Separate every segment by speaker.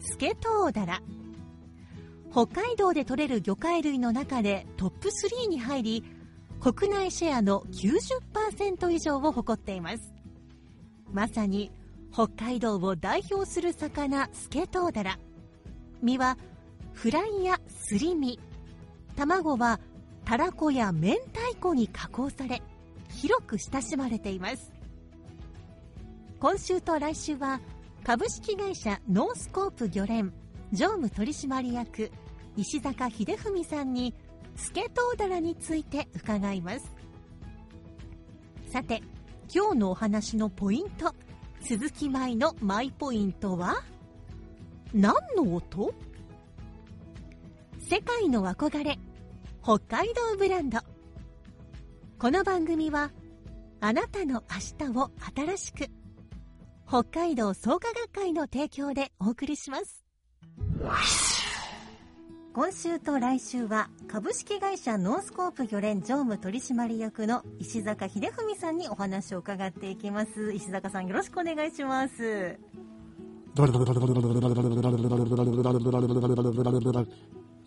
Speaker 1: スケトウダラ。北海道で取れる魚介類の中でトップ3に入り、国内シェアの90%以上を誇っています。まさに北海道を代表する魚、スケトウダラ。身はフライやすり身。卵はたらこや明太子に加工され、広く親しまれています。今週と来週は株式会社ノースコープ漁連常務取締役石坂秀文さんにスケトウダラについて伺います。さて今日のお話のポイント鈴木舞のマイポイントは何の音？世界の憧れ北海道ブランド。この番組はあなたの明日を新しく北海道創価学会の提供でお送りします。今週と来週は株式会社ノースコープ漁連常務取締役の石坂秀文さんにお話を伺っていきます。石坂さんよろしくお願いします。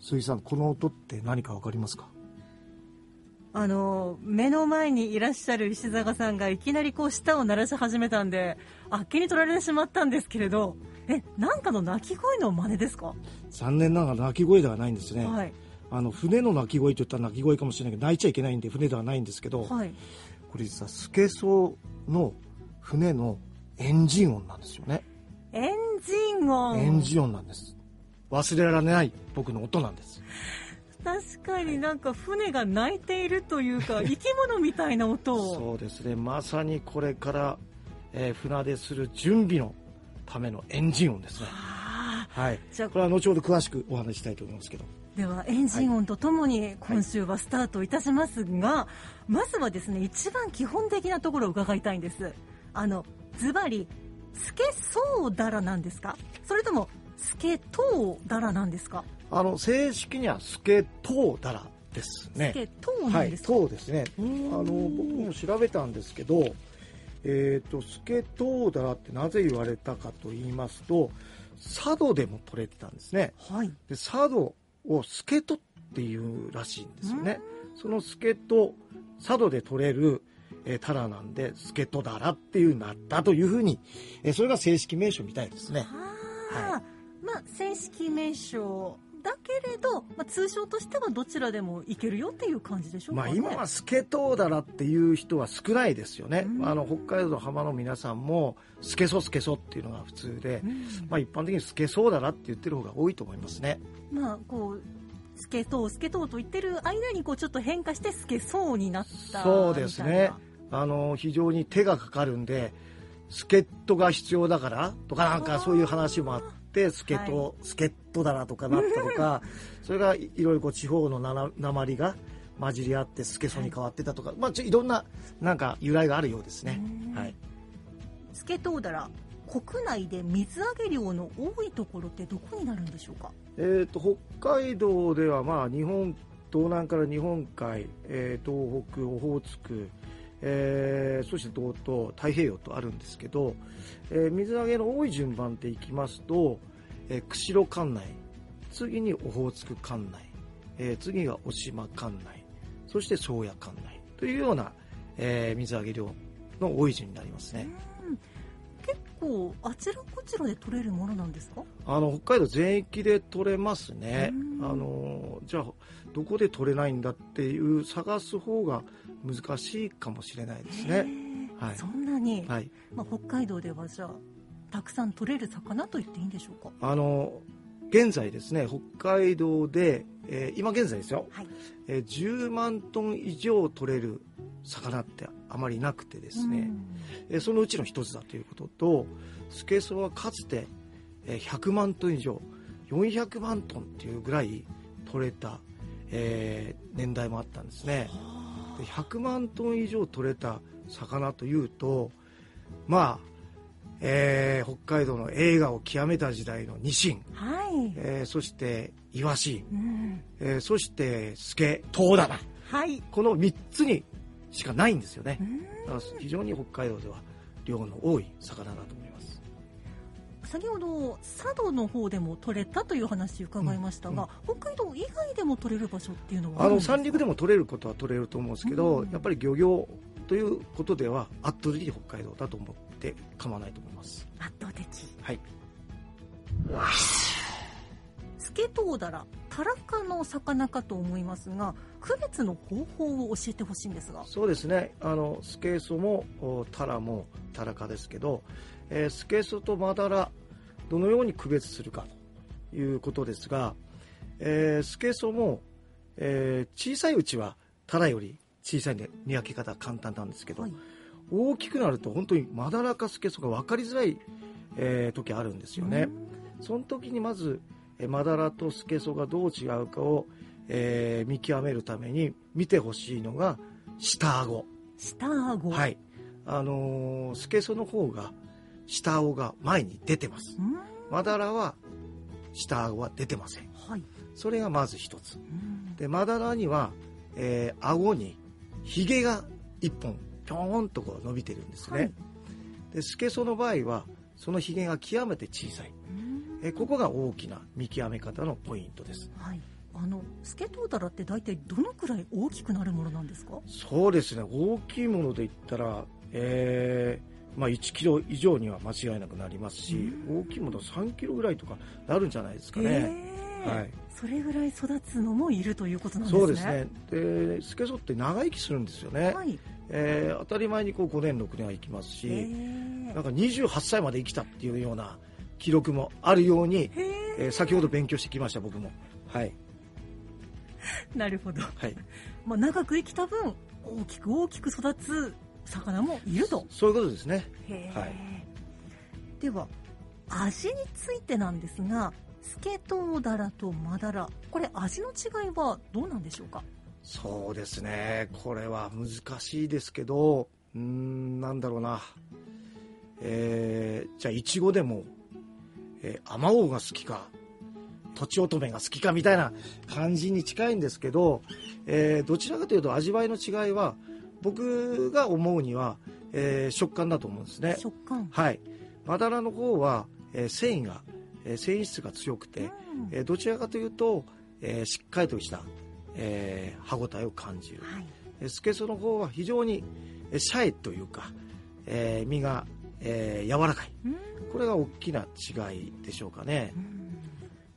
Speaker 2: 鈴木さん、この音って何かわかりますか？
Speaker 1: あの目の前にいらっしゃる石坂さんがいきなりこう舌を鳴らし始めたんであっけに取られてしまったんですけれどえなんかの鳴き声の真似ですか？
Speaker 2: 残念ながら鳴き声ではないんですね。
Speaker 1: はい
Speaker 2: あの、船の鳴き声といったら鳴き声かもしれないけど、鳴いちゃいけないんで船ではないんですけど、
Speaker 1: はい
Speaker 2: これ実はスケソウの船のエンジン音なんですよね。
Speaker 1: エンジン音
Speaker 2: エンジン音なんです。忘れられない僕の音なんです。
Speaker 1: 確かになんか船が鳴いているというか 生き物みたいな音を
Speaker 2: そうですね。まさにこれから、えー船出する準備のためのエンジン音ですね。
Speaker 1: あ
Speaker 2: はい。
Speaker 1: じゃあ
Speaker 2: これは後ほど詳しくお話ししたいと思いますけど。
Speaker 1: ーではエンジン音とともに今週はスタートいたしますが、まずはですね一番基本的なところを伺いたいんですあのズバリスケソウダラなんですか？それともスケトウダラなんですか？
Speaker 2: あの、正式にはスケトウダラですね。
Speaker 1: スケトウ
Speaker 2: はい、
Speaker 1: なんですか、
Speaker 2: そうですね。あ
Speaker 1: ー
Speaker 2: の僕も調べたんですけど、えっ、とスケトウダラってなぜ言われたかと言いますと、佐渡でも取れてたんですね。
Speaker 1: はい
Speaker 2: で佐渡をスケトっていうらしいんですよね。そのスケト佐渡で取れる、えータラなんでスケトダラっていうなったというふうに、えーそれが正式名称みたいですね。は
Speaker 1: まあ正式名称だけれど、まあ、通称としてはどちらでもいけるよっていう感じでしょうか、ね、
Speaker 2: まあ今はスケトウダラっていう人は少ないですよね。
Speaker 1: うん
Speaker 2: あの北海道の浜の皆さんもスケソスケソっていうのが普通で、
Speaker 1: うん
Speaker 2: まあ一般的にスケソウダラって言ってる方が多いと思いますね。
Speaker 1: まあこうスケトウスケトウと言ってる間にこうちょっと変化してスケソウになった
Speaker 2: そうですね。あの非常に手がかかるんで、助っ人が必要だからとかなんかそういう話もあって、助っ人、助っ人だなとかなったとか、それがいいろいろこう地方のなな鉛が混じり合ってスケソに変わってたとか、まあちょいろんななんか由来があるようですね。
Speaker 1: うん
Speaker 2: はい。
Speaker 1: スケトウダラ国内で水揚げ量の多いところってどこになるんでしょうか？
Speaker 2: えー、と北海道では、まあ、日本東南から日本海、えー東北、オホーツク、えーそして道東、太平洋とあるんですけど、えー水揚げの多い順番でいきますと、えー釧路管内、次にオホーツク管内、えー次が渡島管内、そして宗谷管内というような、えー水揚げ量の多い順になりますね。
Speaker 1: 結
Speaker 3: 構あちらこちらで取れるものなんですか？
Speaker 2: あの北海道全域で取れますね。
Speaker 3: うん。
Speaker 2: あのじゃあどこで取れないんだっていう探す方が難しいかもしれないですね。はい。
Speaker 3: そんなに、
Speaker 2: はい。
Speaker 3: まあ、北海道ではじゃあたくさん取れる魚と言っていいんでしょうか？
Speaker 2: あの現在ですね北海道で、えー今現在ですよ、
Speaker 3: はい。
Speaker 2: えー10万トン以上取れる魚ってあまりなくてですね、えーそのうちの一つだということとスケソウはかつてえー100万トン以上400万トンっていうぐらい取れた、えー年代もあったんですねで100万トン以上取れた魚というとまあ、えー北海道の映画を極めた時代のニシン、
Speaker 3: うんはい、
Speaker 2: えーそしてイワシ、
Speaker 3: うん。
Speaker 2: えーそしてスケ。トウダラ。
Speaker 3: はい。
Speaker 2: この3つにしかないんですよね。
Speaker 3: うん。
Speaker 2: 非常に北海道では量の多い魚だと思います
Speaker 3: 先ほど佐渡の方でも取れたという話伺いましたが、北海道以外でも取れる場所っていうのは？
Speaker 2: あの三陸でも取れることは取れると思うんですけど、
Speaker 3: うん
Speaker 2: やっぱり漁業ということでは圧倒的に北海道だと思って構わないと思います。
Speaker 3: 圧倒的。
Speaker 2: はい。
Speaker 3: スケトウダラタラ科の魚かと思いますが区別の方法を教えてほしいんですが。
Speaker 2: そうですね。あのスケソもおタラもタラ科ですけど、えースケソとマダラどのように区別するかということですが、えースケソも、えー小さいうちはタラより小さいんで見分け方は簡単なんですけど、
Speaker 3: はい
Speaker 2: 大きくなると本当にマダラかスケソが分かりづらい、えー時あるんですよね。その時にまずえーマダラとスケソがどう違うかを、えー見極めるために見てほしいのが下顎。
Speaker 3: 下顎
Speaker 2: はい。あのースケソの方が下顎が前に出てます。
Speaker 3: うん
Speaker 2: マダラは下顎は出てません。
Speaker 3: はい
Speaker 2: それがまず一つ。
Speaker 3: うん
Speaker 2: で、マダラには、えー顎にヒゲが一本ぴょーんとこう伸びてるんですね。
Speaker 3: はい
Speaker 2: で、スケソの場合はそのヒゲが極めて小さい。
Speaker 3: うん
Speaker 2: えーここが大きな見極め方のポイントです。
Speaker 3: はいあのスケトウダラって大体どのくらい大きくなるものなんですか？
Speaker 2: そうですね、大きいもので言ったら、えーまあ、1キロ以上には間違いなくなりますし、大きいものは3キロぐらいとかなるんじゃないですかね。
Speaker 3: へー
Speaker 2: はい
Speaker 3: それぐらい育つのもいるということなんですね
Speaker 2: そうですね。で、スケソウって長生きするんですよね。
Speaker 3: はい
Speaker 2: えー当たり前にこう5年、6年は生きますし、なんか28歳まで生きたっていうような記録もあるように、えー先ほど勉強してきました、僕も。はい。
Speaker 3: なるほど、
Speaker 2: はい。
Speaker 3: まあ、長く生きた分大きく大きく育つ魚もいると
Speaker 2: そういうことですね。はい
Speaker 3: では味についてなんですがスケトウダラとマダラこれ味の違いはどうなんでしょうか？
Speaker 2: そうですね。これは難しいですけど、うーん、なんだろうな。えー、じゃあ、いちごでも、えー、甘王が好きか、とちおとめが好きかみたいな感じに近いんですけど、えーどちらかというと味わいの違いは、僕が思うには、えー食感だと思うんですね。
Speaker 3: 食感
Speaker 2: はい。マダラの方は、えー繊維が、えー繊維質が強くて、
Speaker 3: うん
Speaker 2: えーどちらかというと、えーしっかりとした、えー歯ごたえを感じる。
Speaker 3: はい
Speaker 2: えースケソの方は非常に、えーシャイというか、えー身が、えー柔らかい。
Speaker 3: うん
Speaker 2: これが大きな違いでしょうかね
Speaker 3: う。ん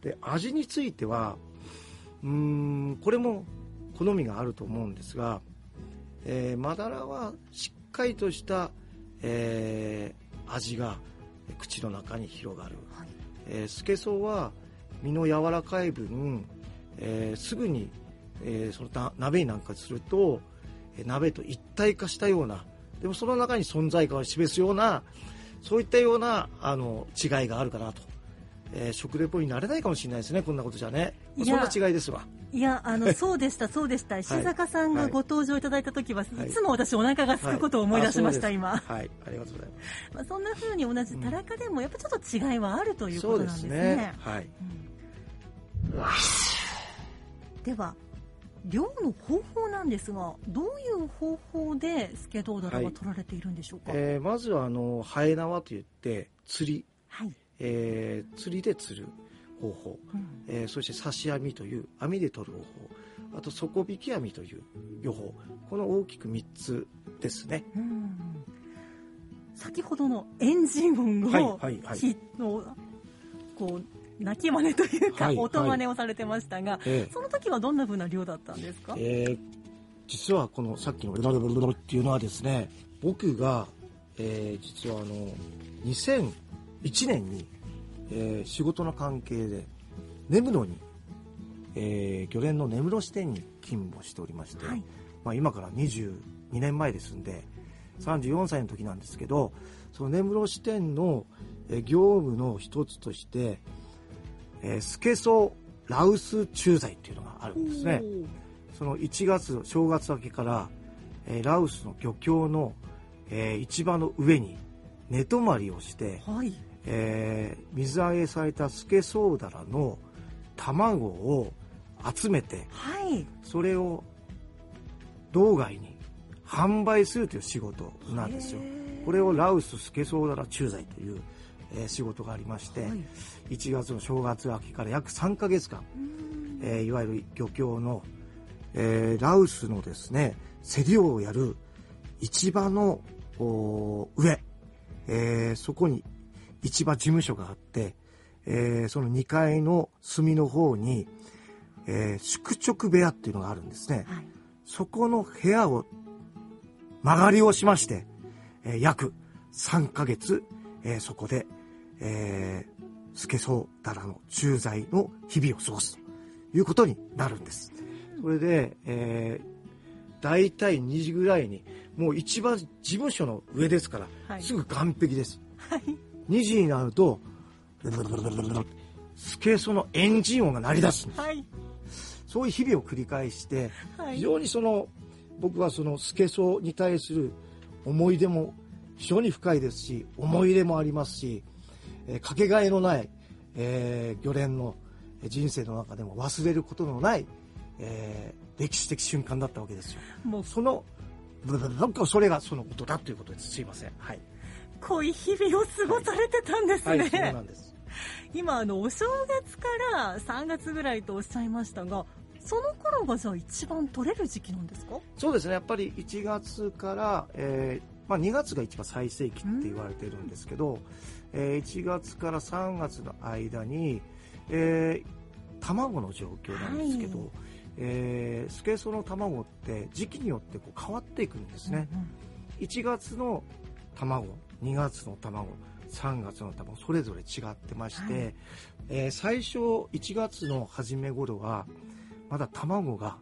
Speaker 2: で、味については、うーん、これも好みがあると思うんですが、えーマダラはしっかりとした、えー味がえー口の中に広がる。
Speaker 3: はい
Speaker 2: えースケソウは身の柔らかい分、えーすぐに、えーそのな鍋になんかすると、えー鍋と一体化したようなでもその中に存在感を示すようなそういったようなあの違いがあるかなと、えー食レポになれないかもしれないですね。こんなことじゃね。
Speaker 3: いや
Speaker 2: そんな違いですわ。
Speaker 3: いやあのそうでしたそうでした。石坂さんがご登場いただいた時は、
Speaker 2: はい。
Speaker 3: い、つも私お腹が空くことを思い出しました、
Speaker 2: はい
Speaker 3: 今、
Speaker 2: はい。ありがとうございます。
Speaker 3: まあ、そんな風に同じタラカでもやっぱちょっと違いはあるということなんですす
Speaker 2: ね。
Speaker 3: ね
Speaker 2: はい。
Speaker 3: うん。では漁の方法なんですがどういう方法でスケトウダラが取られているんでしょうか、はい
Speaker 2: えーまずはあのハエ縄といって釣り、えー釣りで釣る方法。
Speaker 3: うん。
Speaker 2: えーそして刺し網という網で取る方法。あと底引き網という漁法。この大きく3つですね。
Speaker 3: うん。先ほどのエンジン音
Speaker 2: はい
Speaker 3: を、
Speaker 2: はいはい。
Speaker 3: ひのこう泣き真似というか、
Speaker 2: はい
Speaker 3: 音真似をされてましたが、
Speaker 2: ええ。
Speaker 3: その時はどんな風な量だったんですか、
Speaker 2: えー実はこのさっきの「ブルブルブル」っていうのはですね僕が、えー実はあの2001年に、えー仕事の関係で根室に、えー漁連の根室支店に勤務をしておりまして、
Speaker 3: はい。
Speaker 2: まあ、今から22年前ですんで34歳の時なんですけどその根室支店の、えー業務の一つとして、えースケソラウス駐在っていうのがあるんですね。その1月正月明けから、えーラウスの漁協の、えー市場の上に寝泊まりをして、
Speaker 3: はい
Speaker 2: えー水揚げされたスケソウダラの卵を集めて
Speaker 3: はい。
Speaker 2: それを道外に販売するという仕事なんですよ。これをラウススケソウダラ駐在という、えー仕事がありまして、
Speaker 3: はい。
Speaker 2: 1月の正月明けから約3ヶ月間
Speaker 3: うん。
Speaker 2: えーいわゆる漁協の、えーラウスのですね競りをやる市場の上、えーそこに市場事務所があって、えーその2階の隅の方に、えー宿直部屋っていうのがあるんですね。
Speaker 3: はい。
Speaker 2: そこの部屋を間借りをしまして、えー約3ヶ月、えーそこで、えー、スケソウダラの駐在の日々を過ごす。ということになるんです。それで、えー、大体2時ぐらいに、もう一番事務所の上ですから、
Speaker 3: はい。
Speaker 2: すぐ岸壁です。
Speaker 3: はい
Speaker 2: 2時になると、スケソのエンジン音が鳴り出すんです。
Speaker 3: はい。
Speaker 2: そういう日々を繰り返して、
Speaker 3: はい。
Speaker 2: 非常にその僕はそのスケソウに対する思い出も非常に深いですし思い入れもありますし、えーかけがえのない、えー漁連の人生の中でも忘れることのない、えー歴史的瞬間だったわけですよ。
Speaker 3: もう
Speaker 2: そのブブブブブそれがその音だということです。すいません。はい、
Speaker 3: 濃い日々を過ごされてたんですね、
Speaker 2: はい、そうなんです。
Speaker 3: 今あのお正月から3月ぐらいとおっしゃいましたがその頃がじゃあ一番取れる時期なんですか？
Speaker 2: そうですね。やっぱり1月から、えーまあ、2月が一番最盛期って言われてるんですけど、えー1月から3月の間に、えー卵の状況なんですけど、
Speaker 3: はい。
Speaker 2: えースケソウの卵って時期によってこう変わっていくんですね、1月の卵2月の卵3月の卵それぞれ違ってまして、
Speaker 3: はい。
Speaker 2: えー最初1月の初め頃はまだ卵が、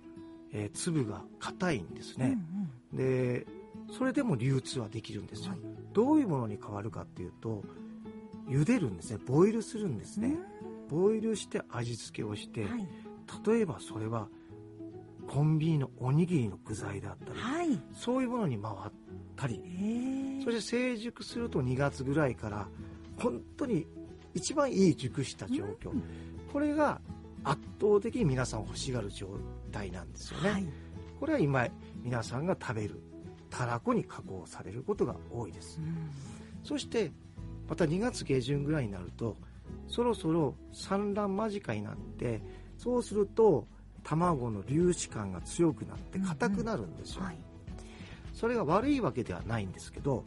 Speaker 2: えー粒が硬いんです
Speaker 3: うんうん。
Speaker 2: ね、でそれでも流通はできるんですよ、
Speaker 3: はい。
Speaker 2: どういうものに変わるかっていうと茹でるんですね。ボイルするんですね、ボイルして味付けをして、
Speaker 3: うんはい。
Speaker 2: 例えばそれはコンビニのおにぎりの具材だったり、
Speaker 3: はい。
Speaker 2: そういうものに回ったり。そして成熟すると2月ぐらいから本当に一番いい熟した状況、
Speaker 3: うん
Speaker 2: これが圧倒的に皆さん欲しがる状態なんですよね、
Speaker 3: はい。
Speaker 2: これは今皆さんが食べる。たらこに加工されることが多いです。
Speaker 3: うん。
Speaker 2: そしてまた2月下旬ぐらいになるとそろそろ産卵間近になってそうすると卵の粒子感が強くなって硬くなるんですよ、
Speaker 3: はい
Speaker 2: それが悪いわけではないんですけど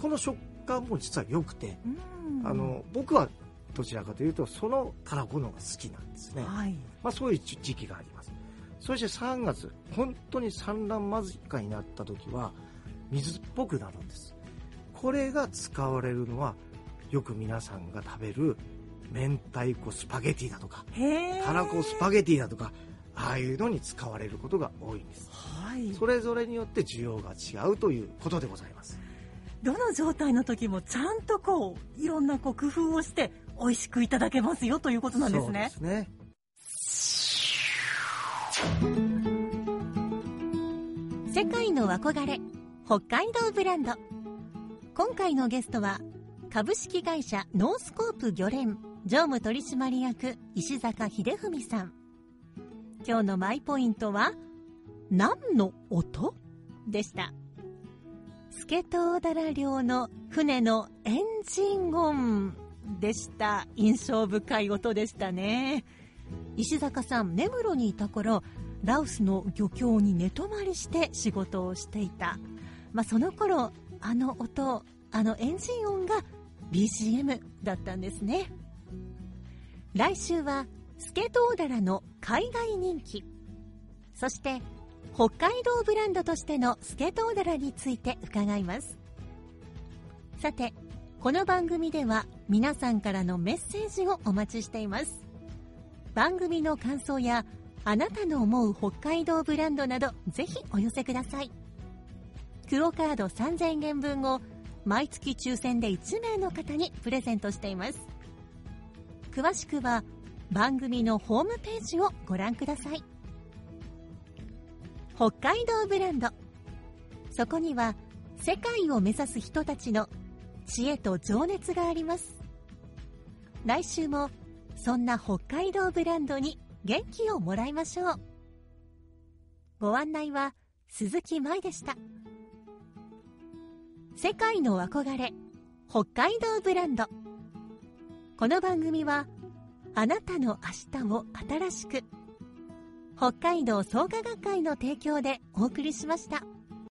Speaker 2: この食感も実は良くて、
Speaker 3: うん。
Speaker 2: あの僕はどちらかというとそのたらこの方が好きなんですね、
Speaker 3: はい。
Speaker 2: まあ、そういう時期があります。そして3月本当に産卵間近になった時は水っぽくなるんです。これが使われるのはよく皆さんが食べる明太子スパゲティだとかたらこスパゲティだとかああいうのに使われることが多いんです
Speaker 3: はい。
Speaker 2: それぞれによって需要が違うということでございます。
Speaker 3: どの状態の時もちゃんとこういろんなこう工夫をして美味しくいただけますよということなんですね。
Speaker 2: そうですね。
Speaker 1: 世界の憧れ北海道ブランド。今回のゲストは株式会社ノースコープ漁連常務取締役石坂秀文さん。今日のマイポイントは何の音？でした。スケトウダラ漁の船のエンジン音でした。印象深い音でしたね。石坂さん根室にいた頃ラオスの漁協に寝泊まりして仕事をしていた、まあ、その頃あの音あのエンジン音が BGM だったんですね。来週はスケトウダラの海外人気。そして北海道ブランドとしてのスケトウダラについて伺います。さてこの番組では皆さんからのメッセージをお待ちしています。番組の感想やあなたの思う北海道ブランドなどぜひお寄せください。クオカード3000円分を毎月抽選で1名の方にプレゼントしています。詳しくは番組のホームページをご覧ください。北海道ブランド。そこには世界を目指す人たちの知恵と情熱があります。来週もそんな北海道ブランドに元気をもらいましょう。ご案内は鈴木舞でした。世界の憧れ北海道ブランド。この番組はあなたの明日を新しく北海道創価学会の提供でお送りしました。